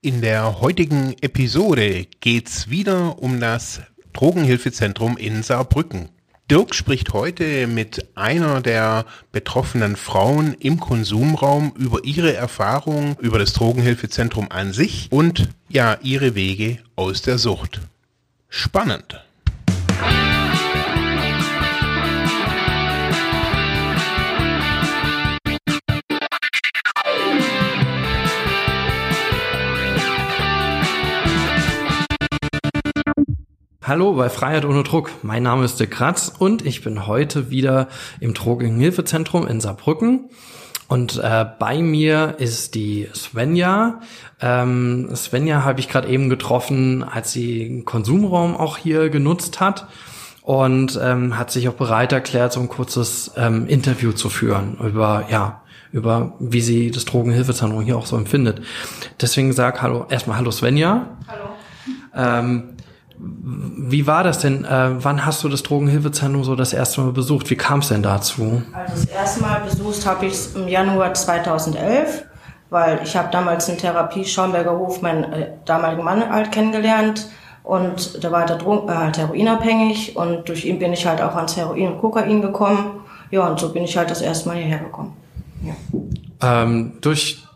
In der heutigen Episode geht's wieder um das Drogenhilfezentrum in Saarbrücken. Dirk spricht heute mit einer der betroffenen Frauen im Konsumraum über ihre Erfahrungen über das Drogenhilfezentrum an sich und ja, ihre Wege aus der Sucht. Spannend. Hallo bei Freiheit ohne Druck. Mein Name ist De Kratz und ich bin heute wieder im Drogenhilfezentrum in Saarbrücken. Und äh, bei mir ist die Svenja. Ähm, Svenja habe ich gerade eben getroffen, als sie einen Konsumraum auch hier genutzt hat und ähm, hat sich auch bereit erklärt, so ein kurzes ähm, Interview zu führen über ja über wie sie das Drogenhilfezentrum hier auch so empfindet. Deswegen sag hallo erstmal hallo Svenja. Hallo. Ähm, wie war das denn? Äh, wann hast du das Drogenhilfezentrum so das erste Mal besucht? Wie kam es denn dazu? Also das erste Mal besucht habe ich es im Januar 2011, weil ich habe damals in Therapie Schaumberger Hof meinen äh, damaligen Mann halt kennengelernt und da war der Drogen, äh, halt heroinabhängig und durch ihn bin ich halt auch ans Heroin und Kokain gekommen. Ja, und so bin ich halt das erste Mal hierher gekommen. Ja. Ähm, durch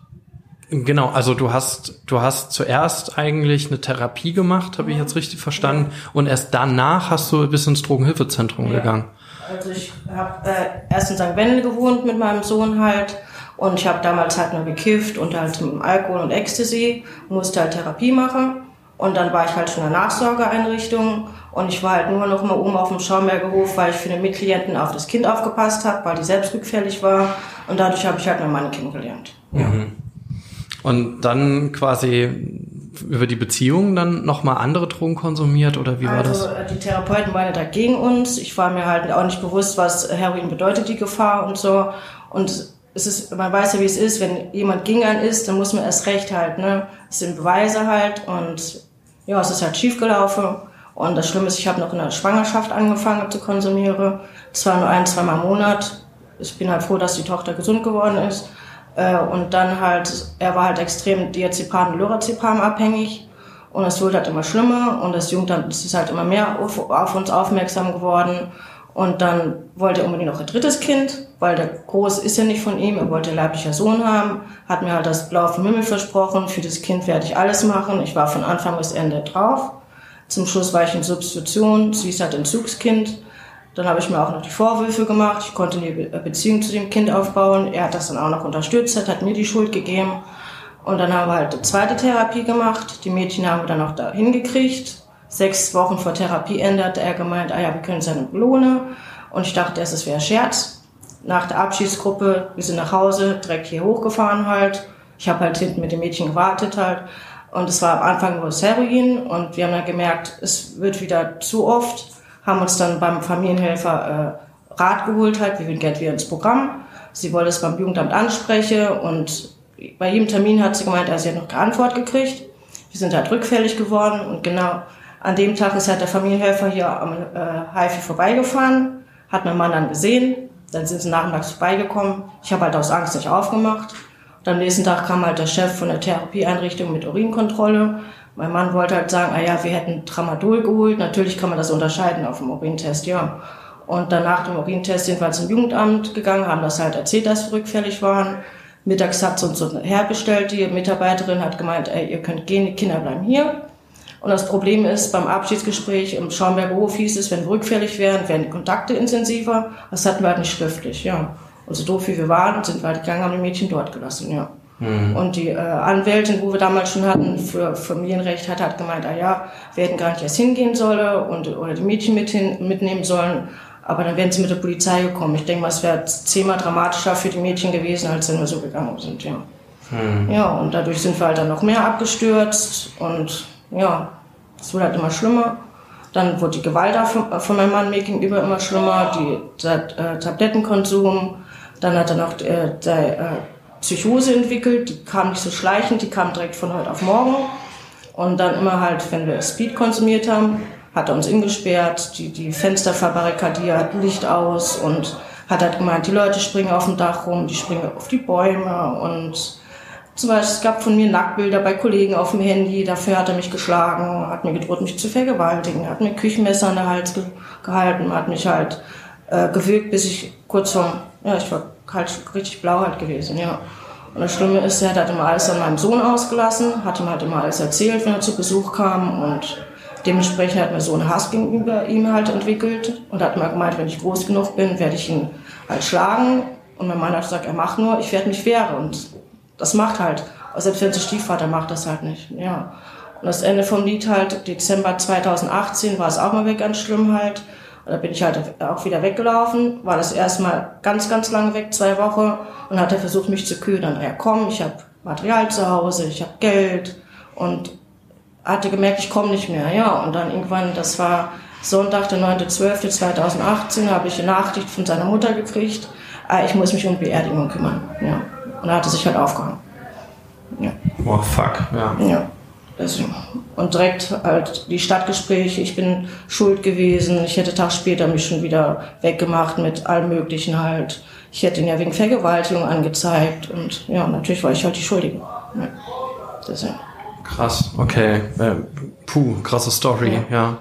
Genau, also du hast du hast zuerst eigentlich eine Therapie gemacht, habe ich jetzt richtig verstanden, ja. und erst danach hast du bis ins Drogenhilfezentrum ja. gegangen. Also ich habe äh, erst in St. Wendel gewohnt mit meinem Sohn halt und ich habe damals halt nur gekifft und halt mit Alkohol und Ecstasy, musste halt Therapie machen und dann war ich halt schon in der Nachsorgeeinrichtung und ich war halt nur noch mal oben auf dem Schaumberger Hof, weil ich für den Mitklienten auf das Kind aufgepasst habe, weil die selbst rückfällig war und dadurch habe ich halt meinen Mann kennengelernt. Ja. Mhm. Und dann quasi über die Beziehung dann nochmal andere Drogen konsumiert oder wie war das? Also die Therapeuten waren ja da gegen uns. Ich war mir halt auch nicht bewusst, was Heroin bedeutet, die Gefahr und so. Und es ist, man weiß ja, wie es ist, wenn jemand gegen einen ist, dann muss man erst recht halt, ne? Es sind Beweise halt und ja, es ist halt schiefgelaufen. Und das Schlimme ist, ich habe noch in der Schwangerschaft angefangen zu konsumieren. Zwar nur ein, zweimal im Monat. Ich bin halt froh, dass die Tochter gesund geworden ist. Äh, und dann halt, er war halt extrem Diazepam und Lorazepam abhängig. Und es wurde halt immer schlimmer und das Jugendamt ist halt immer mehr auf, auf, uns aufmerksam geworden. Und dann wollte er unbedingt noch ein drittes Kind, weil der Groß ist ja nicht von ihm, er wollte leiblicher Sohn haben, hat mir halt das Blau vom Himmel versprochen, für das Kind werde ich alles machen. Ich war von Anfang bis Ende drauf. Zum Schluss war ich in Substitution, sie ist halt Entzugskind. Dann habe ich mir auch noch die Vorwürfe gemacht. Ich konnte eine Beziehung zu dem Kind aufbauen. Er hat das dann auch noch unterstützt, hat mir die Schuld gegeben. Und dann haben wir halt eine zweite Therapie gemacht. Die Mädchen haben wir dann auch da hingekriegt. Sechs Wochen vor Therapieende hat er gemeint, ah ja, wir können seine belohnen. Und ich dachte erst, es wäre Scherz. Nach der Abschiedsgruppe, wir sind nach Hause, direkt hier hochgefahren halt. Ich habe halt hinten mit dem Mädchen gewartet halt. Und es war am Anfang nur das Heroin. Und wir haben dann gemerkt, es wird wieder zu oft haben uns dann beim Familienhelfer äh, Rat geholt, halt, wie viel Geld wir ins Programm. Sie wollte es beim Jugendamt ansprechen und bei jedem Termin hat sie gemeint, also sie hat noch keine Antwort gekriegt. Wir sind halt rückfällig geworden und genau an dem Tag ist halt der Familienhelfer hier am äh, HIFI vorbeigefahren, hat mein Mann dann gesehen, dann sind sie nachmittags vorbeigekommen. Ich habe halt aus Angst nicht aufgemacht. Und am nächsten Tag kam halt der Chef von der Therapieeinrichtung mit Urinkontrolle, mein Mann wollte halt sagen, ah ja, wir hätten Tramadol geholt. Natürlich kann man das unterscheiden auf dem Urintest, ja. Und dann nach dem Urintest sind wir zum Jugendamt gegangen, haben das halt erzählt, dass wir rückfällig waren. Mittags hat uns so herbestellt, die Mitarbeiterin hat gemeint, ey, ihr könnt gehen, die Kinder bleiben hier. Und das Problem ist, beim Abschiedsgespräch im Schaumberger Hof hieß es, wenn wir rückfällig wären, wären die Kontakte intensiver. Das hatten wir halt nicht schriftlich, ja. Und so doof wie wir waren, sind wir halt gegangen, haben die Mädchen dort gelassen, ja. Mhm. Und die äh, Anwältin, wo wir damals schon hatten, für Familienrecht, hat, hat gemeint, ah ja, wir hätten gar nicht erst hingehen sollen und, oder die Mädchen mit hin, mitnehmen sollen. Aber dann wären sie mit der Polizei gekommen. Ich denke mal, es wäre zehnmal dramatischer für die Mädchen gewesen, als wenn wir so gegangen sind, ja. Mhm. Ja, und dadurch sind wir halt dann noch mehr abgestürzt und ja, es wurde halt immer schlimmer. Dann wurde die Gewalt von meinem Mann mir gegenüber immer schlimmer, die, der äh, Tablettenkonsum. Dann hat er noch äh, der, äh, Psychose entwickelt, die kam nicht so schleichend, die kam direkt von heute auf morgen. Und dann immer halt, wenn wir Speed konsumiert haben, hat er uns ingesperrt, die, die Fenster verbarrikadiert, Licht aus und hat halt gemeint, die Leute springen auf dem Dach rum, die springen auf die Bäume. Und Zum Beispiel, es gab von mir Nacktbilder bei Kollegen auf dem Handy, dafür hat er mich geschlagen, hat mir gedroht, mich zu vergewaltigen, hat mir Küchenmesser an der Hals ge gehalten, hat mich halt äh, gewürgt, bis ich kurz vor, ja, ich war halt richtig blau halt gewesen, ja. Und das Schlimme ist, er hat immer alles an meinem Sohn ausgelassen, hat ihm halt immer alles erzählt, wenn er zu Besuch kam und dementsprechend hat mir so einen Hass gegenüber ihm halt entwickelt und hat immer gemeint, wenn ich groß genug bin, werde ich ihn halt schlagen. Und mein Mann hat gesagt, er macht nur, ich werde mich wehren und das macht halt. Selbst wenn es Stiefvater macht, das halt nicht. Ja. Und das Ende vom Lied halt, Dezember 2018, war es auch mal ganz schlimm halt. Und da bin ich halt auch wieder weggelaufen, war das erstmal ganz, ganz lange weg, zwei Wochen, und hat er versucht, mich zu kühlen. Ja, komm, ich habe Material zu Hause, ich habe Geld und hatte gemerkt, ich komme nicht mehr. Ja, und dann irgendwann, das war Sonntag, der 9.12.2018, habe ich eine Nachricht von seiner Mutter gekriegt, ah, ich muss mich um Beerdigung kümmern. Ja. Und er hatte sich halt aufgehangen. Ja. Oh, fuck. Ja. ja. Und direkt halt die Stadtgespräche, ich bin schuld gewesen, ich hätte Tag später mich schon wieder weggemacht mit allem Möglichen halt. Ich hätte ihn ja wegen Vergewaltigung angezeigt und ja, natürlich war ich halt die Schuldige. Ja. Deswegen. Krass, okay. Äh, puh, krasse Story, ja.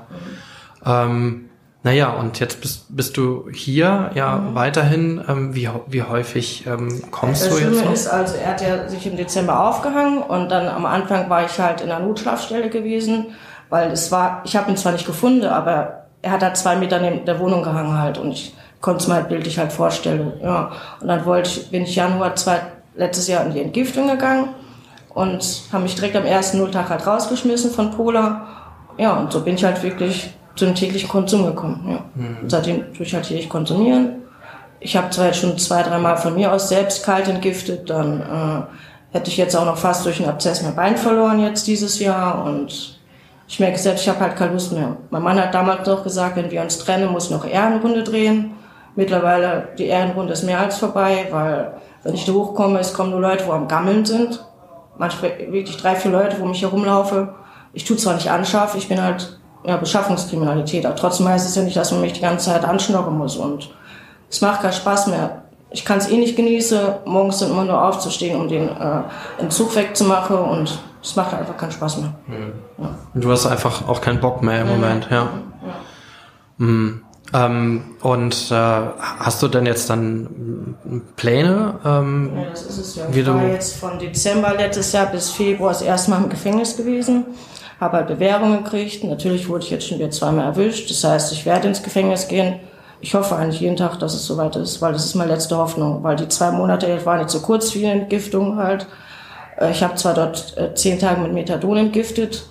ja. Ähm, naja, und jetzt bist, bist du hier ja mhm. weiterhin. Ähm, wie, wie häufig ähm, kommst das du jetzt noch? ist also, er hat ja sich im Dezember aufgehangen und dann am Anfang war ich halt in der Notschlafstelle gewesen, weil es war, ich habe ihn zwar nicht gefunden, aber er hat halt zwei Meter neben der Wohnung gehangen halt und ich konnte es mir halt bildlich halt vorstellen. Ja. Und dann wollte ich, bin ich Januar zwei, letztes Jahr in die Entgiftung gegangen und habe mich direkt am ersten Nulltag halt rausgeschmissen von Pola. Ja, und so bin ich halt wirklich zu dem täglichen Konsum gekommen. Ja. Mhm. Seitdem tue ich halt täglich konsumieren. Ich habe zwar jetzt schon zwei, dreimal von mir aus selbst kalt entgiftet, dann äh, hätte ich jetzt auch noch fast durch einen Abzess mein Bein verloren jetzt dieses Jahr und ich merke selbst, ich habe halt keine Lust mehr. Mein Mann hat damals noch gesagt, wenn wir uns trennen, muss ich noch Ehrenrunde drehen. Mittlerweile, die Ehrenrunde ist mehr als vorbei, weil wenn ich da hochkomme, es kommen nur Leute, wo am Gammeln sind. Manchmal wirklich drei, vier Leute, wo mich herumlaufe. Ich tue zwar nicht anschaffen, ich bin halt ja, Beschaffungskriminalität. Aber trotzdem heißt es ja nicht, dass man mich die ganze Zeit anschnocken muss. Und es macht keinen Spaß mehr. Ich kann es eh nicht genießen, morgens dann immer nur aufzustehen, um den äh, Entzug wegzumachen. Und es macht einfach keinen Spaß mehr. Mhm. Ja. Du hast einfach auch keinen Bock mehr im mhm. Moment, ja. ja. Mhm. Ähm, und äh, hast du denn jetzt dann Pläne? Ähm, ja, das ist es ja. Ich war jetzt von Dezember letztes Jahr bis Februar das erste Mal im Gefängnis gewesen habe halt Bewährung gekriegt. Natürlich wurde ich jetzt schon wieder zweimal erwischt. Das heißt, ich werde ins Gefängnis gehen. Ich hoffe eigentlich jeden Tag, dass es soweit ist, weil das ist meine letzte Hoffnung. Weil die zwei Monate waren nicht so kurz für die Entgiftung halt. Äh, ich habe zwar dort äh, zehn Tage mit Methadon entgiftet.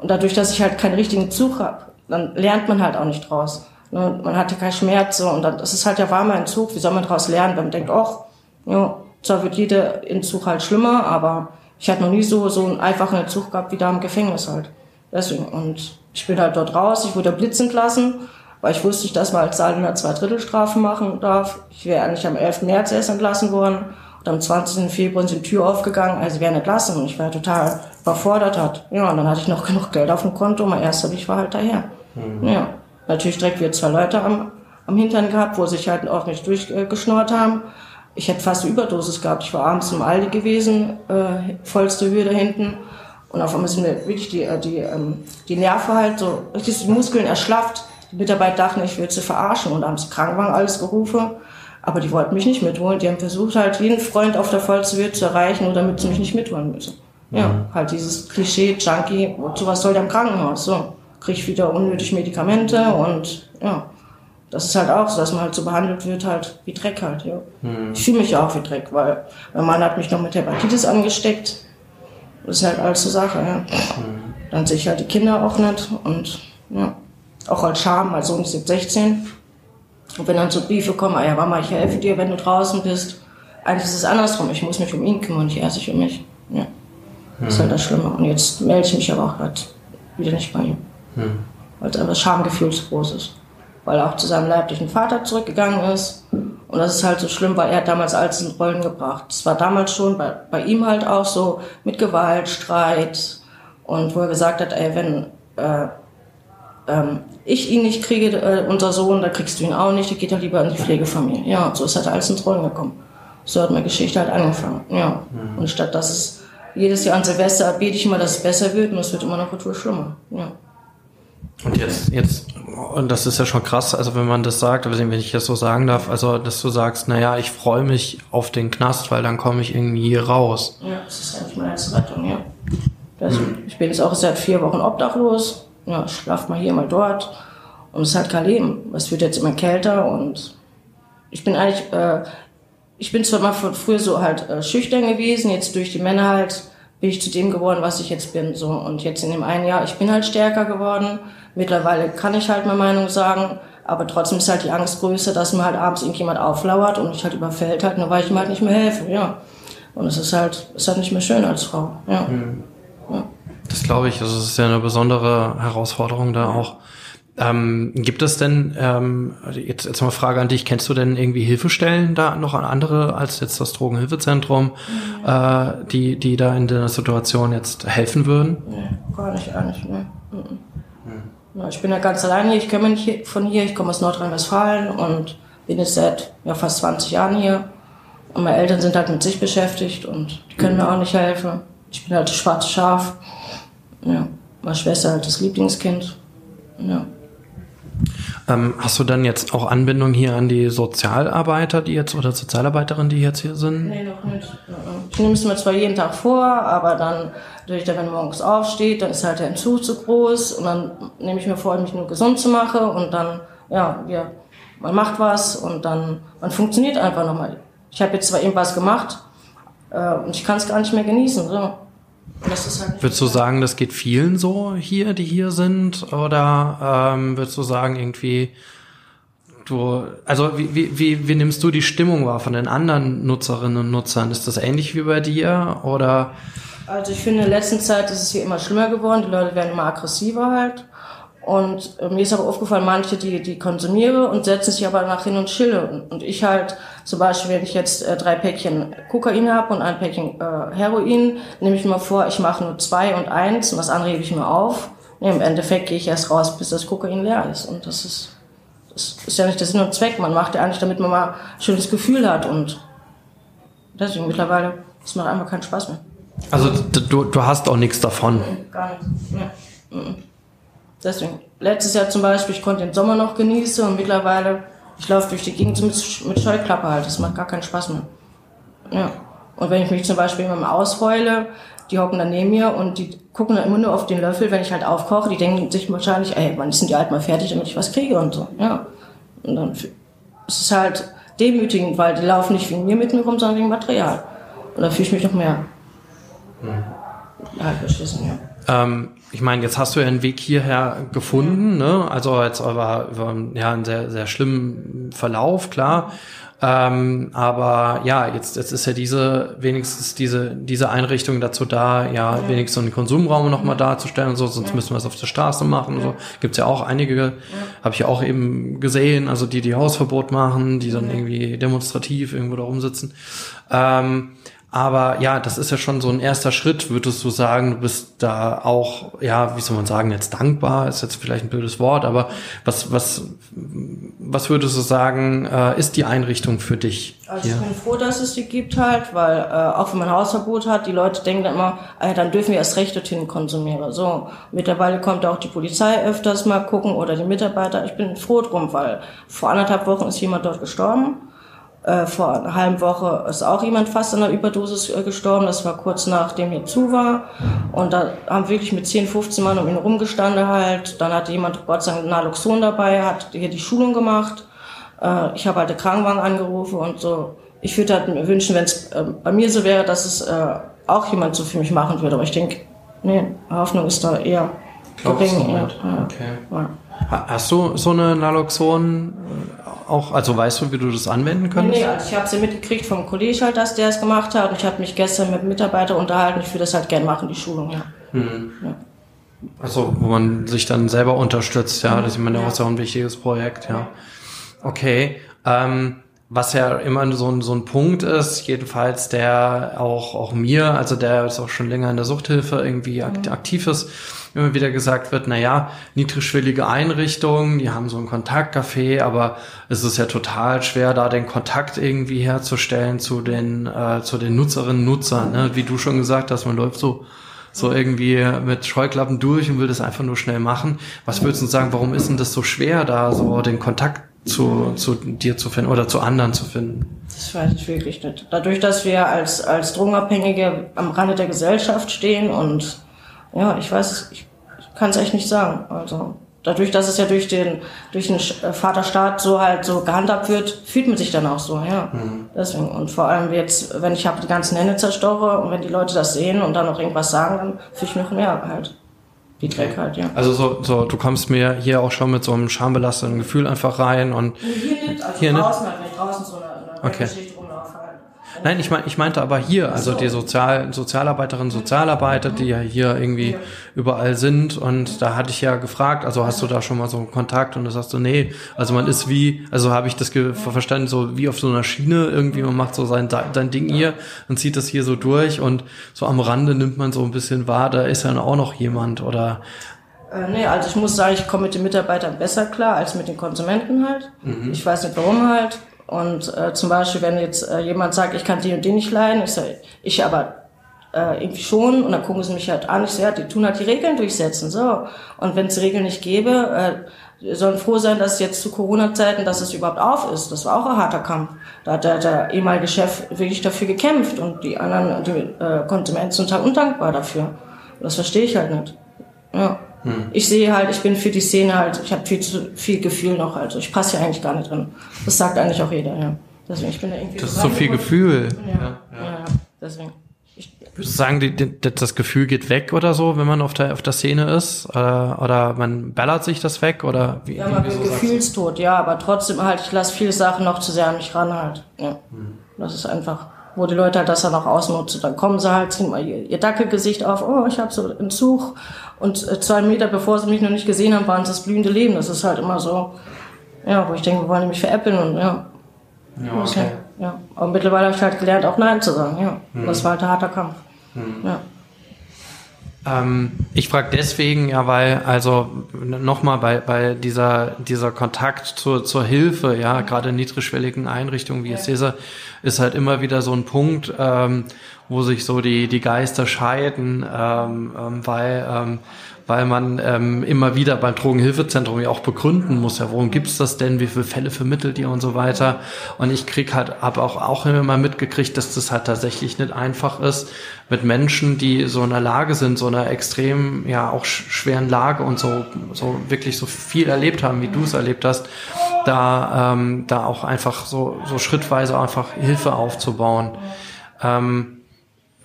Und dadurch, dass ich halt keinen richtigen Zug habe, dann lernt man halt auch nicht draus. Ne, man hatte keinen Schmerz und das ist halt der warme Entzug. Wie soll man daraus lernen, wenn man denkt, ach, ja, zwar wird jeder Entzug halt schlimmer, aber ich hatte noch nie so, so einen einfachen Entzug gehabt wie da im Gefängnis halt. Deswegen. Und ich bin halt dort raus, ich wurde blitzend entlassen, weil ich wusste nicht, dass man als Saal zwei Drittel Strafe machen darf. Ich wäre eigentlich am 11. März erst entlassen worden. Und am 20. Februar ist die Tür aufgegangen, also wäre entlassen. Und ich war total überfordert hat. Ja, und dann hatte ich noch genug Geld auf dem Konto. Mein erster Weg war halt daher. Mhm. Ja. Natürlich direkt wieder zwei Leute am, am Hintern gehabt, wo sich halt auch nicht durchgeschnurrt haben ich hätte fast eine Überdosis gehabt. Ich war abends im Aldi gewesen, äh, vollste Höhe da hinten. Und auf einmal sind mir wirklich die, äh, die, ähm, die Nerven halt so, richtig die Muskeln erschlafft. Die Mitarbeiter dachten, ich würde sie verarschen und haben Krankenwagen alles gerufen. Aber die wollten mich nicht mitholen. Die haben versucht, halt jeden Freund auf der vollsten Höhe zu erreichen, nur damit sie mich nicht mitholen müssen. Ja, mhm. halt dieses Klischee, Junkie, sowas soll der im Krankenhaus. So, krieg ich wieder unnötig Medikamente und ja. Das ist halt auch so, dass man halt so behandelt wird, halt wie Dreck halt, ja. Mhm. Ich fühle mich ja auch wie Dreck, weil mein Mann hat mich noch mit Hepatitis angesteckt. Das ist halt alles so Sache, ja. Mhm. Dann sehe ich halt die Kinder auch nicht und ja, auch als Scham, mein Sohn ist jetzt 16. Und wenn dann so Briefe kommen, ah ja, Mama, ich helfe dir, wenn du draußen bist. Eigentlich ist es andersrum, ich muss mich um ihn kümmern, nicht er sich um mich. Ja. Das ist halt das Schlimme. Und jetzt melde ich mich aber auch halt wieder nicht bei ihm. Mhm. Weil das Schamgefühl zu groß ist weil er auch zu seinem leiblichen Vater zurückgegangen ist. Und das ist halt so schlimm, weil er hat damals alles in Rollen gebracht. Das war damals schon bei, bei ihm halt auch so mit Gewalt, Streit und wo er gesagt hat, ey, wenn äh, ähm, ich ihn nicht kriege, äh, unser Sohn, dann kriegst du ihn auch nicht, der geht ja lieber in die Pflegefamilie. Ja, und so ist halt alles ins Rollen gekommen. So hat meine Geschichte halt angefangen, ja. Mhm. Und statt dass es jedes Jahr an Silvester bete ich immer, dass es besser wird und es wird immer noch total schlimmer, ja. Und jetzt, jetzt, und das ist ja schon krass, also wenn man das sagt, wenn ich das so sagen darf, also dass du sagst, naja, ich freue mich auf den Knast, weil dann komme ich irgendwie hier raus. Ja, das ist eigentlich meine letzte Rettung, ja. Das, mhm. Ich bin jetzt auch seit vier Wochen obdachlos, ja, schlaf mal hier, mal dort. Und es ist halt kein Leben. Es wird jetzt immer kälter und ich bin eigentlich, äh, ich bin zwar mal von früher so halt äh, schüchtern gewesen, jetzt durch die Männer halt bin ich zu dem geworden, was ich jetzt bin. So und jetzt in dem einen Jahr, ich bin halt stärker geworden. Mittlerweile kann ich halt meine Meinung sagen, aber trotzdem ist halt die Angst größer, dass mir halt abends irgendjemand auflauert und mich halt überfällt halt, nur weil ich ihm halt nicht mehr helfe, ja. Und es ist halt, ist halt nicht mehr schön als Frau, ja. Mhm. ja. Das glaube ich, also es ist ja eine besondere Herausforderung da auch. Ähm, gibt es denn, ähm, jetzt, jetzt mal Frage an dich, kennst du denn irgendwie Hilfestellen da noch an andere als jetzt das Drogenhilfezentrum, ja. äh, die, die da in der Situation jetzt helfen würden? Nee, gar nicht, eigentlich, ne. Mhm. Ja, ich bin ja ganz alleine hier, ich komme nicht von hier, ich komme aus Nordrhein-Westfalen und bin jetzt seit ja, fast 20 Jahren hier. Und meine Eltern sind halt mit sich beschäftigt und die können mir auch nicht helfen. Ich bin halt das schwarze Schaf. Ja, meine Schwester halt das Lieblingskind. Ja. Ähm, hast du dann jetzt auch Anbindung hier an die Sozialarbeiter, die jetzt oder Sozialarbeiterinnen, die jetzt hier sind? Nee, noch nicht. Ich nehme es mir zwar jeden Tag vor, aber dann, durch wenn man morgens aufsteht, dann ist halt der Entzug zu groß und dann nehme ich mir vor, mich nur gesund zu machen und dann, ja, ja man macht was und dann, man funktioniert einfach nochmal. Ich habe jetzt zwar irgendwas gemacht äh, und ich kann es gar nicht mehr genießen. So. Halt würdest du sagen, das geht vielen so hier, die hier sind? Oder ähm, würdest du sagen, irgendwie, du, also wie, wie, wie, wie nimmst du die Stimmung wahr von den anderen Nutzerinnen und Nutzern? Ist das ähnlich wie bei dir? Oder? Also ich finde, in der letzten Zeit ist es hier immer schlimmer geworden. Die Leute werden immer aggressiver halt. Und äh, mir ist aber aufgefallen, manche, die, die konsumiere und setzen sich aber nach hin und chillen. Und ich halt, zum Beispiel, wenn ich jetzt äh, drei Päckchen Kokain habe und ein Päckchen äh, Heroin, nehme ich mir vor, ich mache nur zwei und eins und das andere hebe ich mir auf. Nee, Im Endeffekt gehe ich erst raus, bis das Kokain leer ist. Und das ist, das ist ja nicht der Sinn und Zweck. Man macht ja eigentlich, damit man mal ein schönes Gefühl hat. Und deswegen mittlerweile, es macht einfach keinen Spaß mehr. Also du, du hast auch nichts davon? Gar nichts. Ja. Deswegen, letztes Jahr zum Beispiel, ich konnte den Sommer noch genießen und mittlerweile, ich laufe durch die Gegend mit, mit Scheuklappe halt. Das macht gar keinen Spaß mehr. Ja. Und wenn ich mich zum Beispiel immer mal ausheule, die hocken dann neben mir und die gucken dann immer nur auf den Löffel, wenn ich halt aufkoche. Die denken sich wahrscheinlich, ey, wann sind die halt mal fertig, damit ich was kriege und so. Ja. Und dann ist es halt demütigend, weil die laufen nicht wegen mir mit mir rum, sondern wegen Material. Und da fühle ich mich noch mehr. Mhm. Halt beschissen, ja. Ähm, ich meine, jetzt hast du ja einen Weg hierher gefunden, ne? Also jetzt über, über ja, einen sehr, sehr schlimmen Verlauf, klar. Ähm, aber ja, jetzt, jetzt ist ja diese, wenigstens diese, diese Einrichtung dazu da, ja, ja. wenigstens so einen Konsumraum nochmal darzustellen und so, sonst ja. müssen wir es auf der Straße machen. Ja. So. Gibt's ja auch einige, ja. habe ich ja auch eben gesehen, also die, die Hausverbot machen, die dann irgendwie demonstrativ irgendwo da rumsitzen. Ähm, aber ja, das ist ja schon so ein erster Schritt, würdest du sagen, du bist da auch, ja, wie soll man sagen, jetzt dankbar, ist jetzt vielleicht ein blödes Wort, aber was, was, was würdest du sagen, äh, ist die Einrichtung für dich? Also hier? ich bin froh, dass es die gibt halt, weil äh, auch wenn man Hausverbot hat, die Leute denken dann immer, äh, dann dürfen wir erst recht dorthin konsumieren. So, mittlerweile kommt auch die Polizei öfters mal gucken oder die Mitarbeiter. Ich bin froh drum, weil vor anderthalb Wochen ist jemand dort gestorben äh, vor einer halben Woche ist auch jemand fast an einer Überdosis äh, gestorben. Das war kurz nachdem hier zu war. Und da haben wirklich mit 10, 15 Mann um ihn rumgestanden halt. Dann hatte jemand Gott sei Dank Naloxon dabei, hat hier die Schulung gemacht. Äh, ich habe halt den Krankenwagen angerufen und so. Ich würde halt mir wünschen, wenn es äh, bei mir so wäre, dass es auch jemand so für mich machen würde. Aber ich denke, nee, Hoffnung ist da eher gering. Ja, okay. Ja. Hast du so eine Naloxon auch, also weißt du, wie du das anwenden könntest? Nee, also ich habe sie mitgekriegt vom Kollegen halt, dass der es gemacht hat. Und ich habe mich gestern mit einem Mitarbeiter unterhalten. Ich würde das halt gerne machen, die Schulung, ja. Mhm. ja. Also, wo man sich dann selber unterstützt, ja. Das ist immer ja. auch so ein wichtiges Projekt, ja. Okay. Ähm, was ja immer so ein, so ein Punkt ist, jedenfalls der auch, auch mir, also der jetzt auch schon länger in der Suchthilfe irgendwie mhm. aktiv ist, immer wieder gesagt wird, na ja, niedrigschwellige Einrichtungen, die haben so ein Kontaktcafé, aber es ist ja total schwer, da den Kontakt irgendwie herzustellen zu den, äh, zu den Nutzerinnen, Nutzern, ne? wie du schon gesagt hast, man läuft so so irgendwie mit Scheuklappen durch und will das einfach nur schnell machen. Was würdest du sagen, warum ist denn das so schwer, da so den Kontakt zu, zu dir zu finden oder zu anderen zu finden? Das weiß ich wirklich nicht. Dadurch, dass wir als, als Drogenabhängige am Rande der Gesellschaft stehen und ja, ich weiß ich, kann es echt nicht sagen. Also dadurch, dass es ja durch den, durch den äh, Vaterstaat so halt so gehandhabt wird, fühlt man sich dann auch so, ja. Mhm. Deswegen. Und vor allem jetzt, wenn ich habe die ganzen Hände zerstoche und wenn die Leute das sehen und dann noch irgendwas sagen, dann fühle ich noch mehr halt. Wie Dreck halt, ja. Also so, so, du kommst mir hier auch schon mit so einem schambelasteten Gefühl einfach rein und. Hier nicht, also hier draußen halt, wenn ich draußen so eine, eine okay. Nein, ich, mein, ich meinte aber hier, also die Sozial Sozialarbeiterinnen, Sozialarbeiter, die ja hier irgendwie überall sind. Und da hatte ich ja gefragt, also hast du da schon mal so Kontakt? Und da sagst du, nee, also man ist wie, also habe ich das verstanden, so wie auf so einer Schiene irgendwie, man macht so sein, sein Ding hier und zieht das hier so durch und so am Rande nimmt man so ein bisschen wahr, da ist dann auch noch jemand oder äh, nee, also ich muss sagen, ich komme mit den Mitarbeitern besser klar als mit den Konsumenten halt. Mhm. Ich weiß nicht warum halt. Und äh, zum Beispiel, wenn jetzt äh, jemand sagt, ich kann den und den nicht leiden, ich sage, ich aber äh, irgendwie schon, und dann gucken sie mich halt an, ich sage, ja, die tun halt die Regeln durchsetzen, so. Und wenn es Regeln nicht gäbe, äh, sollen froh sein, dass jetzt zu Corona-Zeiten, dass es überhaupt auf ist. Das war auch ein harter Kampf. Da hat der, der ehemalige Chef wirklich dafür gekämpft und die anderen, die äh, Konsumenten sind halt undankbar dafür. Das verstehe ich halt nicht. Ja. Hm. Ich sehe halt, ich bin für die Szene halt, ich habe viel zu viel Gefühl noch, also ich passe ja eigentlich gar nicht drin. Das sagt eigentlich auch jeder, ja. Deswegen, ich bin da irgendwie. Das ist so viel Gefühl. Ja, ja, ja. deswegen. Würdest du sagen, die, die, das Gefühl geht weg oder so, wenn man auf der, auf der Szene ist? Oder, oder man ballert sich das weg? Oder wie, ja, man wird gefühlstot, ja, aber trotzdem halt, ich lasse viele Sachen noch zu sehr an mich ran halt. Ja. Hm. Das ist einfach, wo die Leute halt das dann auch ausnutzen. Dann kommen sie halt, ziehen mal ihr, ihr Dackelgesicht auf, oh, ich habe so einen Zug und äh, zwei Meter bevor sie mich noch nicht gesehen haben, waren es das blühende Leben. Das ist halt immer so, ja, wo ich denke, wir wollen mich veräppeln und ja. Ja, okay. ja. Aber mittlerweile habe ich halt gelernt, auch Nein zu sagen, ja. Mhm. Das war halt ein harter Kampf. Mhm. Ja. Ähm, ich frage deswegen ja, weil also nochmal bei, bei dieser dieser Kontakt zur, zur Hilfe, ja, gerade in niedrigschwelligen Einrichtungen wie ja. Cäsar, ist halt immer wieder so ein Punkt, ähm, wo sich so die die Geister scheiden, ähm, ähm, weil ähm, weil man ähm, immer wieder beim Drogenhilfezentrum ja auch begründen muss, ja, worum gibt's das denn, wie viele Fälle vermittelt ihr und so weiter. Und ich krieg halt, habe auch, auch immer mitgekriegt, dass das halt tatsächlich nicht einfach ist, mit Menschen, die so in der Lage sind, so einer extrem, ja, auch schweren Lage und so, so wirklich so viel erlebt haben, wie du es erlebt hast, da, ähm, da auch einfach so, so schrittweise einfach Hilfe aufzubauen. Ähm,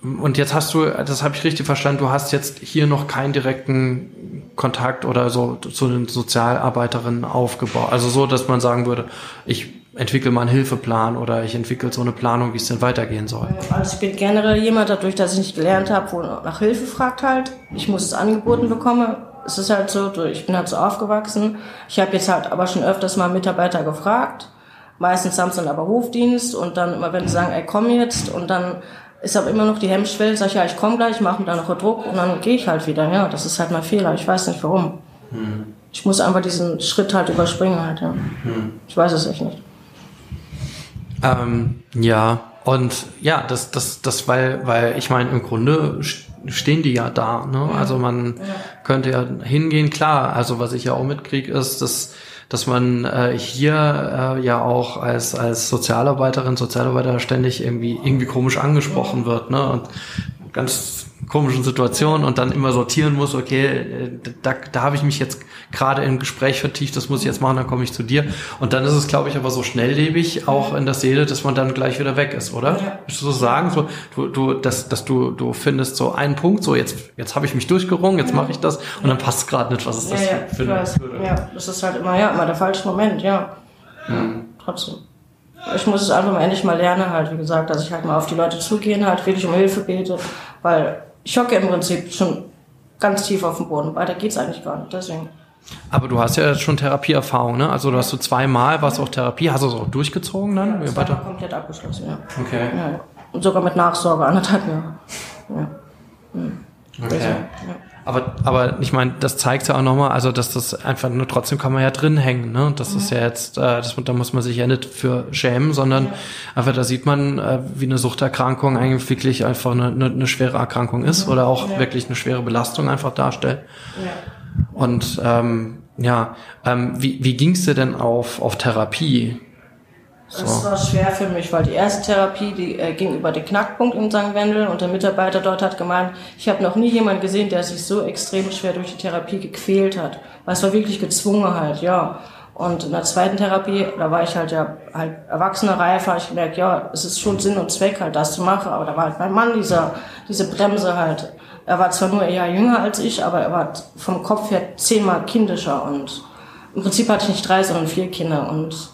und jetzt hast du, das habe ich richtig verstanden, du hast jetzt hier noch keinen direkten Kontakt oder so zu den Sozialarbeiterinnen aufgebaut. Also so, dass man sagen würde, ich entwickle mal einen Hilfeplan oder ich entwickle so eine Planung, wie es denn weitergehen soll. Also ich bin generell jemand, dadurch, dass ich nicht gelernt habe, wo nach Hilfe fragt halt. Ich muss es angeboten bekommen. Es ist halt so, ich bin halt so aufgewachsen. Ich habe jetzt halt aber schon öfters mal Mitarbeiter gefragt. Meistens haben sie dann aber Hofdienst und dann immer, wenn sie sagen, ey, komm jetzt und dann ist aber immer noch die Hemmschwelle, sag ich, ja, ich komme gleich, mache mir da noch einen Druck und dann gehe ich halt wieder. Ja, das ist halt mein Fehler. Ich weiß nicht warum. Hm. Ich muss einfach diesen Schritt halt überspringen halt, ja. Hm. Ich weiß es echt nicht. Ähm, ja, und ja, das, das, das, weil, weil ich meine, im Grunde stehen die ja da. Ne? Also man ja. könnte ja hingehen, klar. Also was ich ja auch mitkriege, ist, dass dass man äh, hier äh, ja auch als als Sozialarbeiterin, Sozialarbeiter ständig irgendwie irgendwie komisch angesprochen wird, ne? Und ganz komischen Situationen und dann immer sortieren muss, okay, äh, da, da habe ich mich jetzt gerade im Gespräch vertieft, das muss ich jetzt machen, dann komme ich zu dir. Und dann ist es, glaube ich, aber so schnelllebig auch in der Seele, dass man dann gleich wieder weg ist, oder? Ja. Würdest du so sagen, so, du, du, dass, dass du, du findest so einen Punkt, so jetzt, jetzt habe ich mich durchgerungen, jetzt mache ich das und dann passt es gerade nicht, was ist das ja, ja, für ein Ja, das ist halt immer, ja, immer der falsche Moment, ja. Hm. Trotzdem. Ich muss es einfach mal endlich mal lernen, halt, wie gesagt, dass ich halt mal auf die Leute zugehen, halt wirklich um Hilfe bete, weil ich hocke im Prinzip schon ganz tief auf dem Boden. Weiter geht's eigentlich gar nicht. Deswegen. Aber du hast ja schon Therapieerfahrung, ne? Also du hast so zweimal, warst auch Therapie, hast du es auch durchgezogen dann? Ja, war komplett abgeschlossen, ja. Okay. ja. Und sogar mit Nachsorge, anderthalb Jahre. Ja. Hm. Okay. Also, ja. Aber, aber ich meine, das zeigt ja auch nochmal, also dass das einfach nur trotzdem kann man ja drin hängen, ne? Das mhm. ist ja jetzt, äh, das, da muss man sich ja nicht für schämen, sondern ja. einfach da sieht man, äh, wie eine Suchterkrankung eigentlich wirklich einfach eine, eine, eine schwere Erkrankung ist mhm. oder auch ja. wirklich eine schwere Belastung einfach darstellt. Ja. Und ähm, ja, ähm, wie, wie ging es dir denn auf, auf Therapie? So. Das war schwer für mich, weil die erste Therapie, die äh, ging über den Knackpunkt in St. Wendel und der Mitarbeiter dort hat gemeint, ich habe noch nie jemanden gesehen, der sich so extrem schwer durch die Therapie gequält hat. Weil es war wirklich gezwungen halt, ja. Und in der zweiten Therapie, da war ich halt ja halt erwachsener reifer, ich gemerkt, ja, es ist schon Sinn und Zweck halt, das zu machen, aber da war halt mein Mann dieser, diese Bremse halt. Er war zwar nur eher jünger als ich, aber er war vom Kopf her zehnmal kindischer und im Prinzip hatte ich nicht drei, sondern vier Kinder und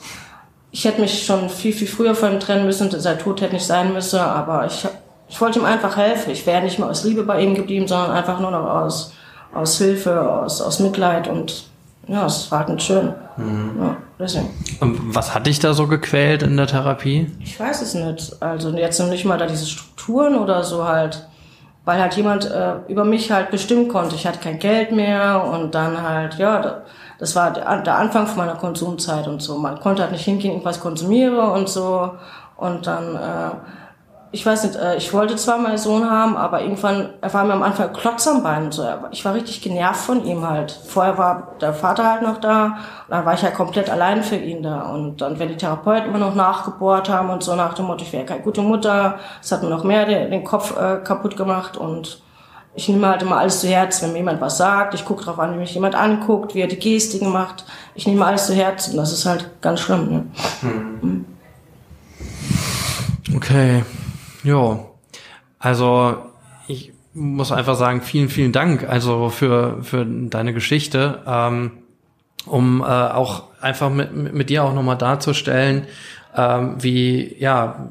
ich hätte mich schon viel, viel früher von ihm trennen müssen, sein Tod hätte nicht sein müssen, aber ich, ich wollte ihm einfach helfen. Ich wäre nicht mehr aus Liebe bei ihm geblieben, sondern einfach nur noch aus, aus Hilfe, aus, aus Mitleid und ja, es war halt nicht schön. Mhm. Ja, deswegen. Und was hat dich da so gequält in der Therapie? Ich weiß es nicht. Also jetzt noch nicht mal da diese Strukturen oder so halt, weil halt jemand äh, über mich halt bestimmen konnte. Ich hatte kein Geld mehr und dann halt, ja, da, das war der Anfang von meiner Konsumzeit und so. Man konnte halt nicht hingehen, irgendwas konsumiere und so. Und dann, äh, ich weiß nicht, äh, ich wollte zwar meinen Sohn haben, aber irgendwann, er war mir am Anfang Klotz am Bein und so. Ich war richtig genervt von ihm halt. Vorher war der Vater halt noch da und dann war ich halt komplett allein für ihn da. Und dann, wenn die Therapeuten immer noch nachgebohrt haben und so nach dem Motto, ich wäre keine gute Mutter, es hat mir noch mehr den, den Kopf äh, kaputt gemacht und ich nehme halt immer alles zu Herz, wenn mir jemand was sagt. Ich gucke darauf an, wie mich jemand anguckt, wie er die Gestiken macht. Ich nehme alles zu Herz und das ist halt ganz schlimm. Ne? Mhm. Okay, jo. Also ich muss einfach sagen, vielen, vielen Dank also für, für deine Geschichte, ähm, um äh, auch einfach mit, mit dir auch nochmal darzustellen, ähm, wie, ja,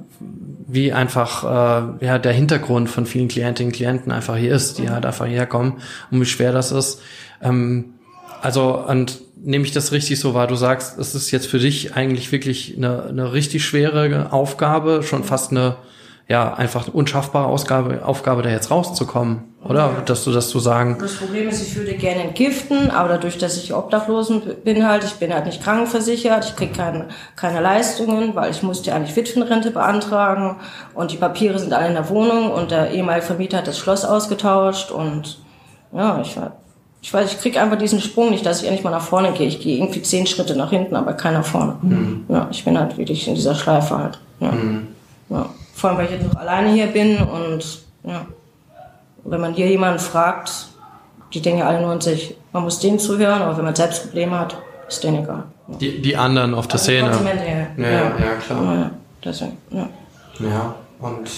wie einfach äh, ja der Hintergrund von vielen Klientinnen und Klienten einfach hier ist, die halt einfach hierher kommen und wie schwer das ist. Ähm, also und nehme ich das richtig so wahr? Du sagst, es ist jetzt für dich eigentlich wirklich eine, eine richtig schwere Aufgabe, schon fast eine ja, einfach eine unschaffbare Ausgabe, Aufgabe, da jetzt rauszukommen, oder? Ja. Dass du das zu sagen. Das Problem ist, ich würde gerne entgiften, aber dadurch, dass ich obdachlosen bin halt, ich bin halt nicht krankenversichert, ich kriege keine, keine Leistungen, weil ich musste eigentlich Witwenrente beantragen und die Papiere sind alle in der Wohnung und der ehemalige Vermieter hat das Schloss ausgetauscht und ja, ich war ich weiß, ich krieg einfach diesen Sprung nicht, dass ich endlich mal nach vorne gehe. Ich gehe irgendwie zehn Schritte nach hinten, aber keiner vorne. Mhm. Ja, ich bin halt wirklich in dieser Schleife halt. Ja. Mhm. ja. Vor allem, weil ich jetzt noch alleine hier bin und ja, wenn man hier jemanden fragt, die denken alle nur an sich. Man muss denen zuhören, aber wenn man selbst Probleme hat, ist denen egal. Ja. Die, die anderen auf der also Szene. Ja, ja, ja, klar. Ja, deswegen, ja. ja, und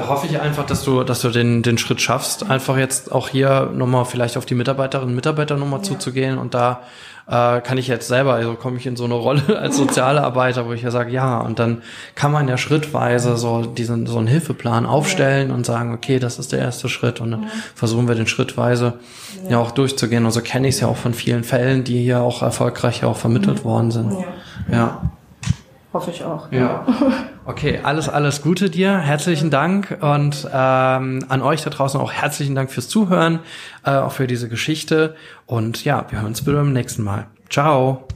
da hoffe ich einfach, dass du, dass du den, den Schritt schaffst, einfach jetzt auch hier nochmal vielleicht auf die Mitarbeiterinnen und Mitarbeiter nochmal ja. zuzugehen und da äh, kann ich jetzt selber, also komme ich in so eine Rolle als Sozialarbeiter, wo ich ja sage, ja, und dann kann man ja schrittweise so diesen so einen Hilfeplan aufstellen ja. und sagen, okay, das ist der erste Schritt und dann ja. versuchen wir den schrittweise ja. ja auch durchzugehen. Und so kenne ich es ja auch von vielen Fällen, die hier auch erfolgreich auch vermittelt worden sind. ja. Hoffe ich auch. Ja. Okay, alles, alles Gute dir. Herzlichen Dank und ähm, an euch da draußen auch herzlichen Dank fürs Zuhören, äh, auch für diese Geschichte. Und ja, wir hören uns wieder beim nächsten Mal. Ciao.